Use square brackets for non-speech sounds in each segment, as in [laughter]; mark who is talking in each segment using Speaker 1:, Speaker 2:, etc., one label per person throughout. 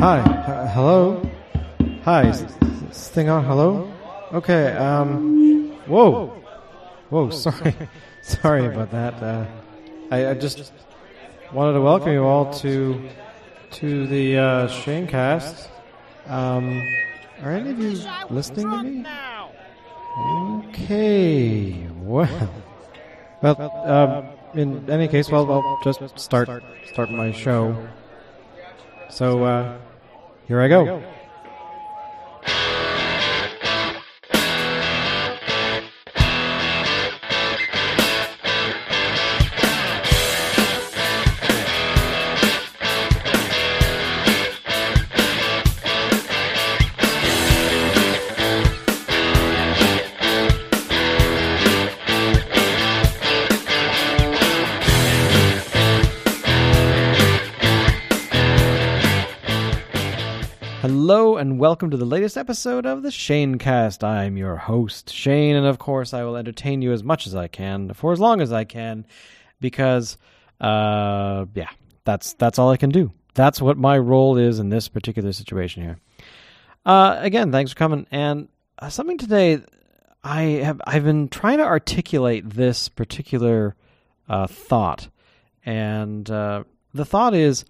Speaker 1: Hi. H- hello. Hi. Is this thing on? Hello. Okay. Um. Whoa. Whoa. [laughs] Sorry. sorry about that. Uh, I, I just wanted to welcome you all to to the uh, Shanecast. Um. Are any of you listening to me? Okay. Well. Well. Um. In any case, well, I'll just start start my show. So, uh, here I go. Hello and welcome to the latest episode of the Shanecast. I'm your host, Shane, and of course I will entertain you as much as I can for as long as I can because uh yeah, that's that's all I can do. That's what my role is in this particular situation here. Uh again, thanks for coming and uh, something today I have I've been trying to articulate this particular uh thought and uh the thought is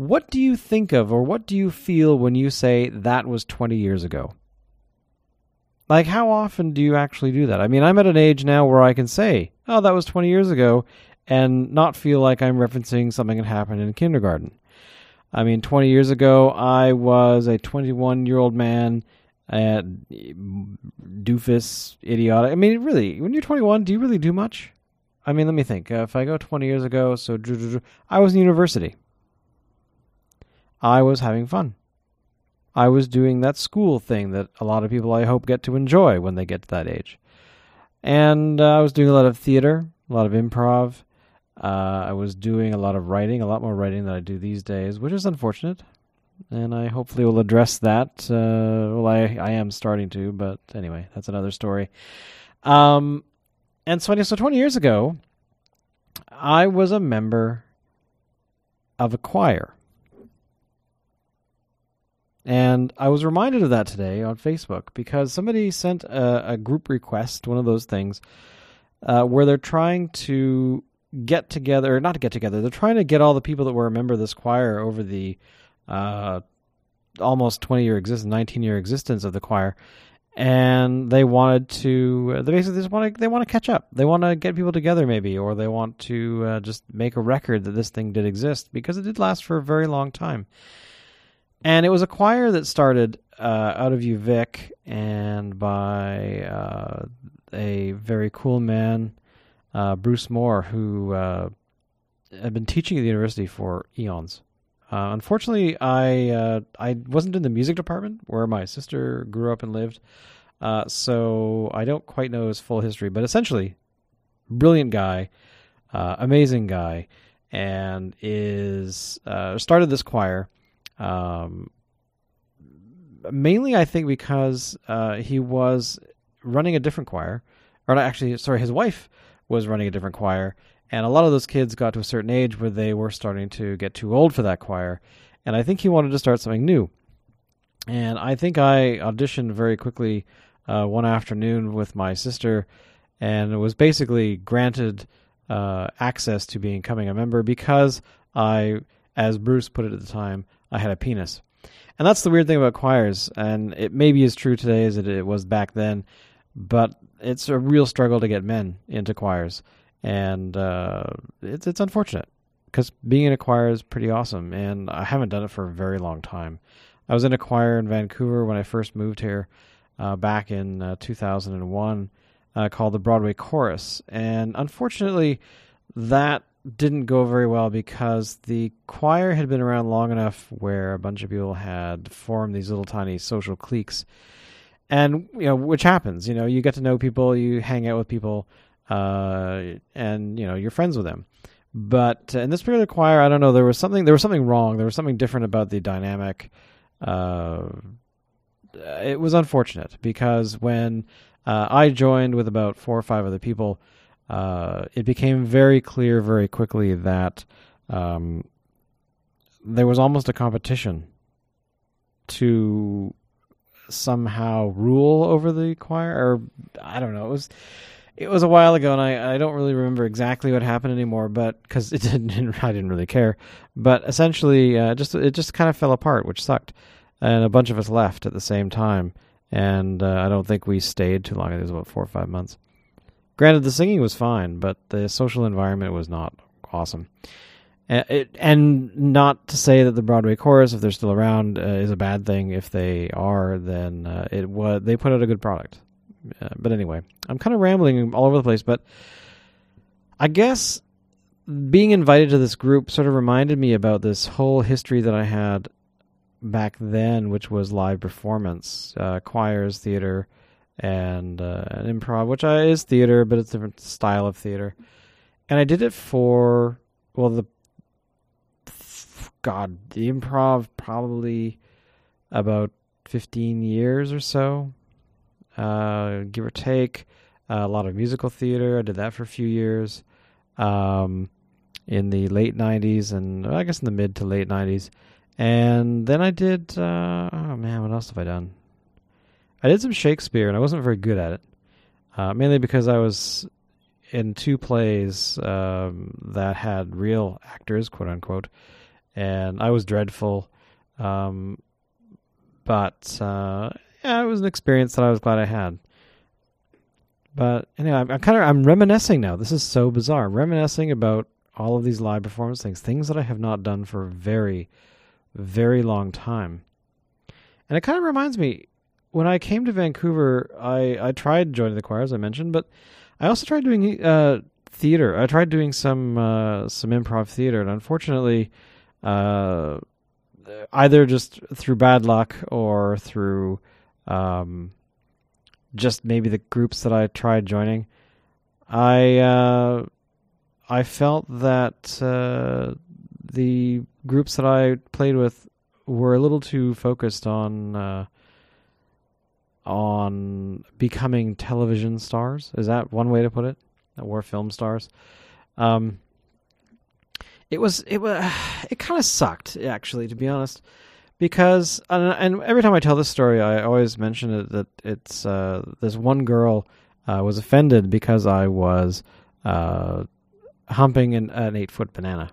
Speaker 1: what do you think of or what do you feel when you say that was 20 years ago? Like, how often do you actually do that? I mean, I'm at an age now where I can say, oh, that was 20 years ago, and not feel like I'm referencing something that happened in kindergarten. I mean, 20 years ago, I was a 21 year old man, uh, doofus, idiotic. I mean, really, when you're 21, do you really do much? I mean, let me think. Uh, if I go 20 years ago, so I was in university. I was having fun. I was doing that school thing that a lot of people I hope get to enjoy when they get to that age. And uh, I was doing a lot of theater, a lot of improv. Uh, I was doing a lot of writing, a lot more writing than I do these days, which is unfortunate. And I hopefully will address that. Uh, well, I, I am starting to, but anyway, that's another story. Um, and so, so 20 years ago, I was a member of a choir. And I was reminded of that today on Facebook because somebody sent a, a group request, one of those things, uh, where they're trying to get together, not to get together, they're trying to get all the people that were a member of this choir over the uh, almost 20 year existence, 19 year existence of the choir. And they wanted to, they basically just want to, they want to catch up. They want to get people together maybe, or they want to uh, just make a record that this thing did exist because it did last for a very long time and it was a choir that started uh, out of UVic and by uh, a very cool man, uh, Bruce Moore, who uh, had been teaching at the university for eons. Uh, unfortunately, I uh, I wasn't in the music department where my sister grew up and lived, so I don't quite know his full history. But essentially, brilliant guy, amazing guy, and is started this choir um, mainly, I think because uh, he was running a different choir, or not, actually, sorry, his wife was running a different choir, and a lot of those kids got to a certain age where they were starting to get too old for that choir, and I think he wanted to start something new. And I think I auditioned very quickly uh, one afternoon with my sister, and was basically granted uh, access to becoming a member because I, as Bruce put it at the time, I had a penis. And that's the weird thing about choirs, and it maybe is true today as it was back then, but it's a real struggle to get men into choirs, and uh, it's it's unfortunate because being in a choir is pretty awesome, and I haven't done it for a very long time. I was in a choir in Vancouver when I first moved here uh, back in uh, 2001, uh, called the Broadway Chorus, and unfortunately, that didn't go very well because the choir had been around long enough where a bunch of people had formed these little tiny social cliques. And you know which happens you know you get to know people you hang out with people uh, and you know you're friends with them. But in this particular choir i don't know there was something there was something wrong there was something different about the dynamic uh, it was unfortunate because when uh, i joined with about four or five other people uh, it became very clear very quickly that um, there was almost a competition to somehow rule over the choir, or I don't know. It was it was a while ago, and I, I don't really remember exactly what happened anymore. But because it [laughs] didn't, I didn't really care. But essentially, uh, just it just kind of fell apart, which sucked, and a bunch of us left at the same time. And uh, I don't think we stayed too long. It was about four or five months. Granted, the singing was fine, but the social environment was not awesome. And, not to say that the Broadway chorus, if they're still around, uh, is a bad thing. If they are, then uh, it was they put out a good product. Uh, but anyway, I'm kind of rambling all over the place. But I guess being invited to this group sort of reminded me about this whole history that I had back then, which was live performance, uh, choirs, theater, and uh, improv, which is theater, but it's a different style of theater. And I did it for well, the God, the improv probably about fifteen years or so, uh, give or take. Uh, a lot of musical theater. I did that for a few years. Um, in the late '90s and I guess in the mid to late '90s, and then I did. Uh, oh man, what else have I done? I did some Shakespeare, and I wasn't very good at it, uh, mainly because I was in two plays um, that had real actors, quote unquote, and I was dreadful. Um, but uh, yeah, it was an experience that I was glad I had. But anyway, I'm, I'm kind of I'm reminiscing now. This is so bizarre. Reminiscing about all of these live performance things, things that I have not done for a very, very long time. And it kind of reminds me when I came to Vancouver, I, I tried joining the choir, as I mentioned, but I also tried doing uh, theater. I tried doing some uh, some improv theater, and unfortunately, uh, either just through bad luck or through um, just maybe the groups that I tried joining, I uh, I felt that uh, the groups that I played with were a little too focused on uh, on becoming television stars. Is that one way to put it? Or film stars? Um, it was it was [sighs] it kind of sucked actually, to be honest, because and, and, every time I tell this story, I always mention it that it's uh, this one girl uh, was offended because I was uh, humping an, an eight foot banana.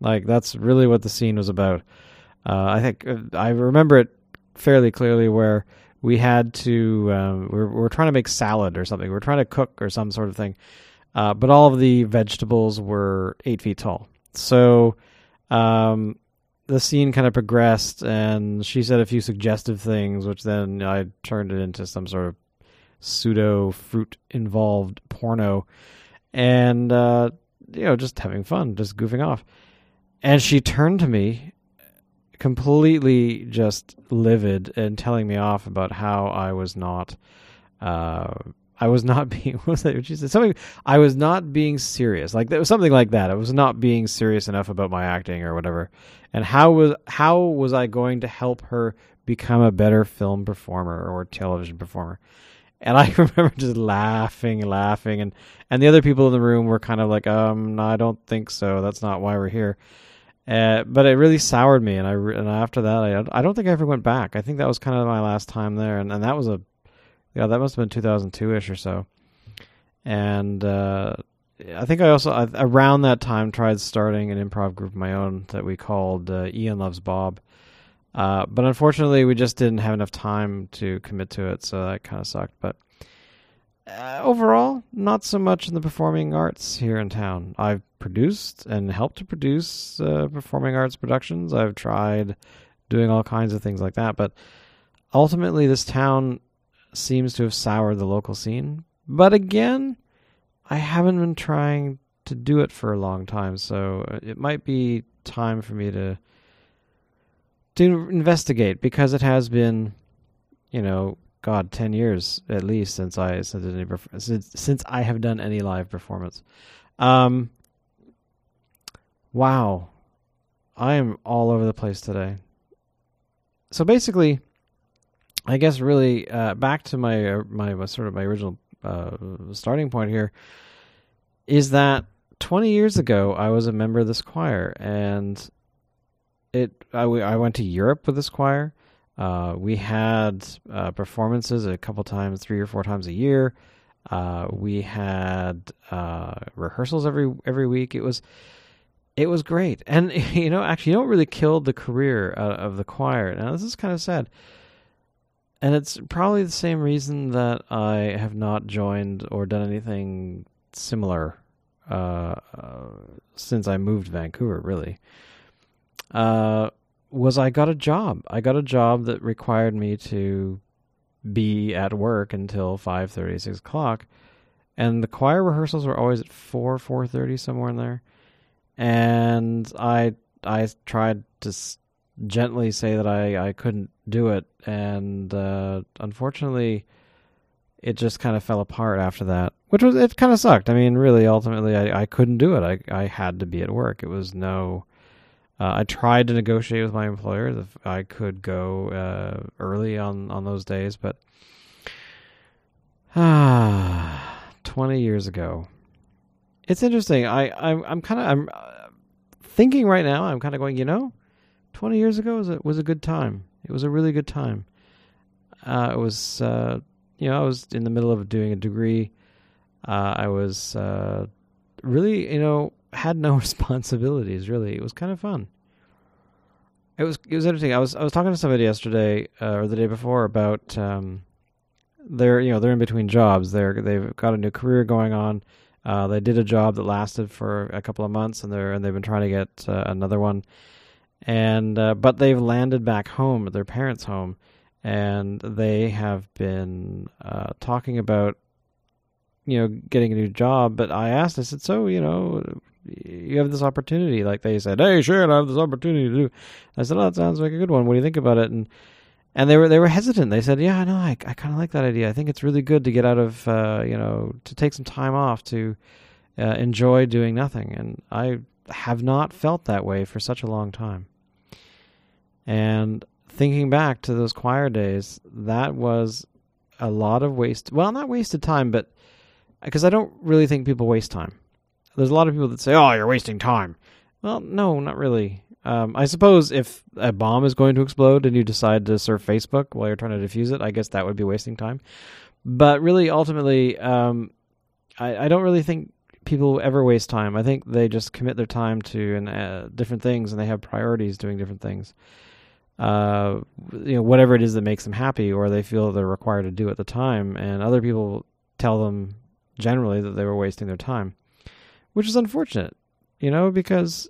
Speaker 1: Like that's really what the scene was about. Uh, I think uh, I remember it fairly clearly where we had to um, we, are we are trying to make salad or something. We are trying to cook or some sort of thing, uh, but all of the vegetables were eight feet tall. So um, the scene kind of progressed, and she said a few suggestive things, which then I turned it into some sort of pseudo fruit involved porno, and uh, you know just having fun, just goofing off. And she turned to me completely just livid and telling me off about how I was not uh, I was not [laughs] being what was that she said something I was not being serious. Like there was something like that. I was not being serious enough about my acting or whatever. And how was how was I going to help her become a better film performer or television performer? And I [laughs] remember just laughing laughing. And and the other people in the room were kind of like um no, I don't think so. That's not why we're here uh, but it really soured me, and I and after that, I I don't think I ever went back. I think that was kind of my last time there, and, and that was a yeah that must have been 2002 ish or so. And uh, I think I also I, around that time tried starting an improv group of my own that we called uh, Ian Loves Bob. Uh, but unfortunately, we just didn't have enough time to commit to it, so that kind of sucked. But uh, overall, not so much in the performing arts here in town. I've produced and helped to produce uh, performing arts productions. I've tried doing all kinds of things like that, but ultimately, this town seems to have soured the local scene. But again, I haven't been trying to do it for a long time, so uh, it might be time for me to to investigate because it has been, you know, God, ten years at least since I since any since, since I have done any live performance. Um, wow, I am all over the place today. So basically, I guess really uh, back to my uh, my sort of my original uh, starting point here is that 20 years ago I was a member of this choir and it. I, I went to Europe with this choir. Uh, we had uh, performances a couple times, three or four times a year. Uh, we had uh, rehearsals every every week. It was it was great, and [laughs] you know, actually, you what really killed the career of the choir. Now, this is kind of sad, and it's probably the same reason that I have not joined or done anything similar uh, uh, since I moved to Vancouver. Really, uh, was I got a job. I got a job that required me to be at work until five thirty, six o'clock, and the choir rehearsals were always at four, four thirty, somewhere in there. And I I tried to s- gently say that I I couldn't do it, and uh, unfortunately, it just kind of fell apart after that. Which was it kind of sucked. I mean, really, ultimately, I I couldn't do it. I I had to be at work. It was no uh, I tried to negotiate with my employer if I could go uh, early on, on those days, but ah, [sighs] 20 years ago. It's interesting. I, I'm, I'm kind of I'm uh, thinking right now. I'm kind of going. You know, 20 years ago was a, was a good time. It was a really good time. Uh, it was, uh, you know, I was in the middle of doing a degree. Uh, I was uh, really, you know, had no [laughs] responsibilities really. It was kind of fun. It was it was interesting. I was I was talking to somebody yesterday or the day before about um, they're you know they're in between jobs. They're they've got a new career going on. Uh, they did a job that lasted for a couple of months, and they're and they've been trying to get uh, another one. And uh, but they've landed back home at their parents' home, and they have been uh, talking about you know getting a new job. But I asked, I said, so you know, you have this opportunity. Like they said, hey, sure, I have this opportunity to do. I said, oh, that sounds like a good one. What do you think about it? And and they were they were hesitant. They said, yeah, no, I I kind of like that idea. I think it's really good to get out of uh, you know to take some time off to uh, enjoy doing nothing. And I have not felt that way for such a long time. And thinking back to those choir days, that was a lot of waste. Well, not wasted time, but because I don't really think people waste time. There's a lot of people that say, "Oh, you're wasting time." Well, no, not really. Um, I suppose if a bomb is going to explode and you decide to surf Facebook while you're trying to defuse it, I guess that would be wasting time. But really, ultimately, um, I, I, don't really think people ever waste time. I think they just commit their time to and uh, different things, and they have priorities doing different things. Uh, you know, whatever it is that makes them happy, or they feel they're required to do at the time, and other people tell them generally that they were wasting their time which is unfortunate, you know, because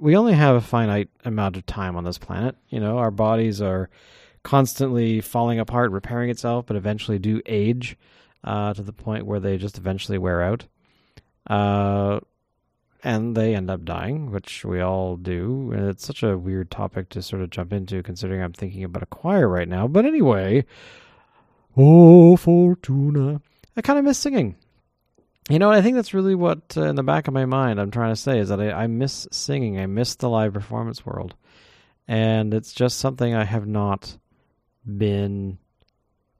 Speaker 1: we only have a finite amount of time on this planet. You know, our bodies are constantly falling apart, repairing itself, but eventually do age uh, to the point where they just eventually wear out. Uh, and they end up dying, which we all do. And it's such a weird topic to sort of jump into, considering I'm thinking about a choir right now. But anyway, oh, Fortuna. I kind of miss singing. You know, I think that's really what uh, in the back of my mind I'm trying to say is that I, I miss singing. I miss the live performance world. And it's just something I have not been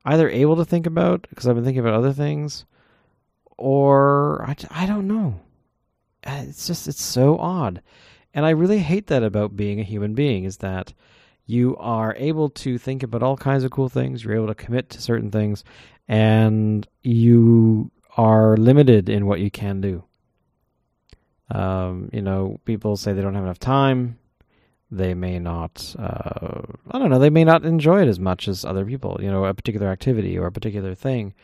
Speaker 1: either able to think about because I've been thinking about other things or I, I don't know. Uh, it's just, it's so odd. And I really hate that about being a human being is that you are able to think about all kinds of cool things. You're able to commit to certain things and you are limited in what you can do. Um, you know, people say they don't have enough time. They may not, uh, I don't know, they may not enjoy it as much as other people, you know, a particular activity or a particular thing,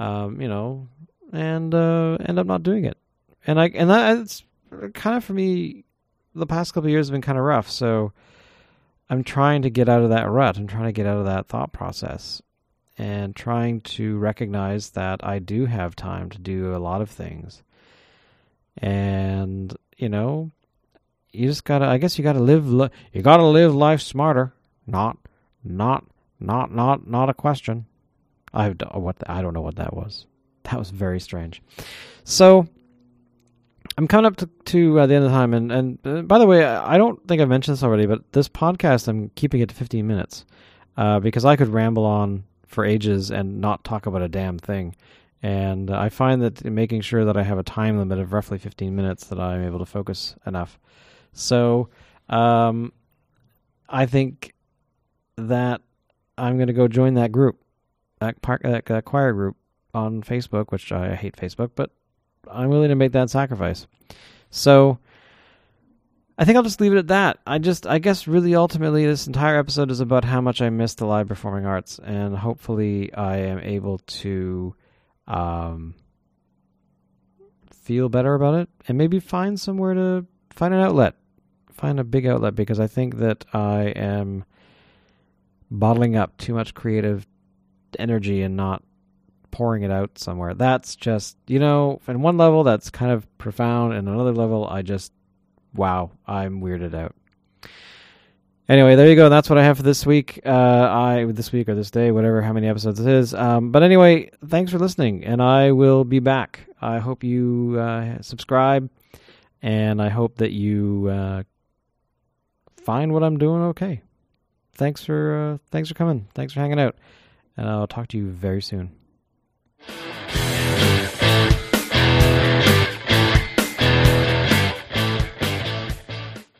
Speaker 1: um, you know, and uh, end up not doing it. And I, and that's kind of for me, the past couple years have been kind of rough. So I'm trying to get out of that rut. I'm trying to get out of that thought process and trying to recognize that I do have time to do a lot of things. And, you know, you just gotta, I guess you gotta live, you gotta live life smarter. Not, not, not, not, not a question. I what I don't know what that was. That was very strange. So I'm coming up to, to uh, the end of the time, and and uh, by the way, I don't think I've mentioned this already, but this podcast I'm keeping it to 15 minutes uh, because I could ramble on for ages and not talk about a damn thing. And I find that making sure that I have a time limit of roughly 15 minutes that I'm able to focus enough. So, um, I think that I'm going to go join that group, that park, that, that choir group on Facebook, which I hate Facebook, but I'm willing to make that sacrifice. So I think I'll just leave it at that. I just, I guess, really ultimately, this entire episode is about how much I miss the live performing arts, and hopefully, I am able to um, feel better about it, and maybe find somewhere to find an outlet, find a big outlet, because I think that I am bottling up too much creative energy and not pouring it out somewhere. That's just, you know, in one level, that's kind of profound, and another level, I just, wow, I'm weirded out. Anyway, there you go. That's what I have for this week. Uh, I this week or this day, whatever, how many episodes it is. Um, but anyway, thanks for listening, and I will be back. I hope you uh, subscribe, and I hope that you uh, find what I'm doing okay. Thanks for uh, thanks for coming. Thanks for hanging out, and I'll talk to you very soon.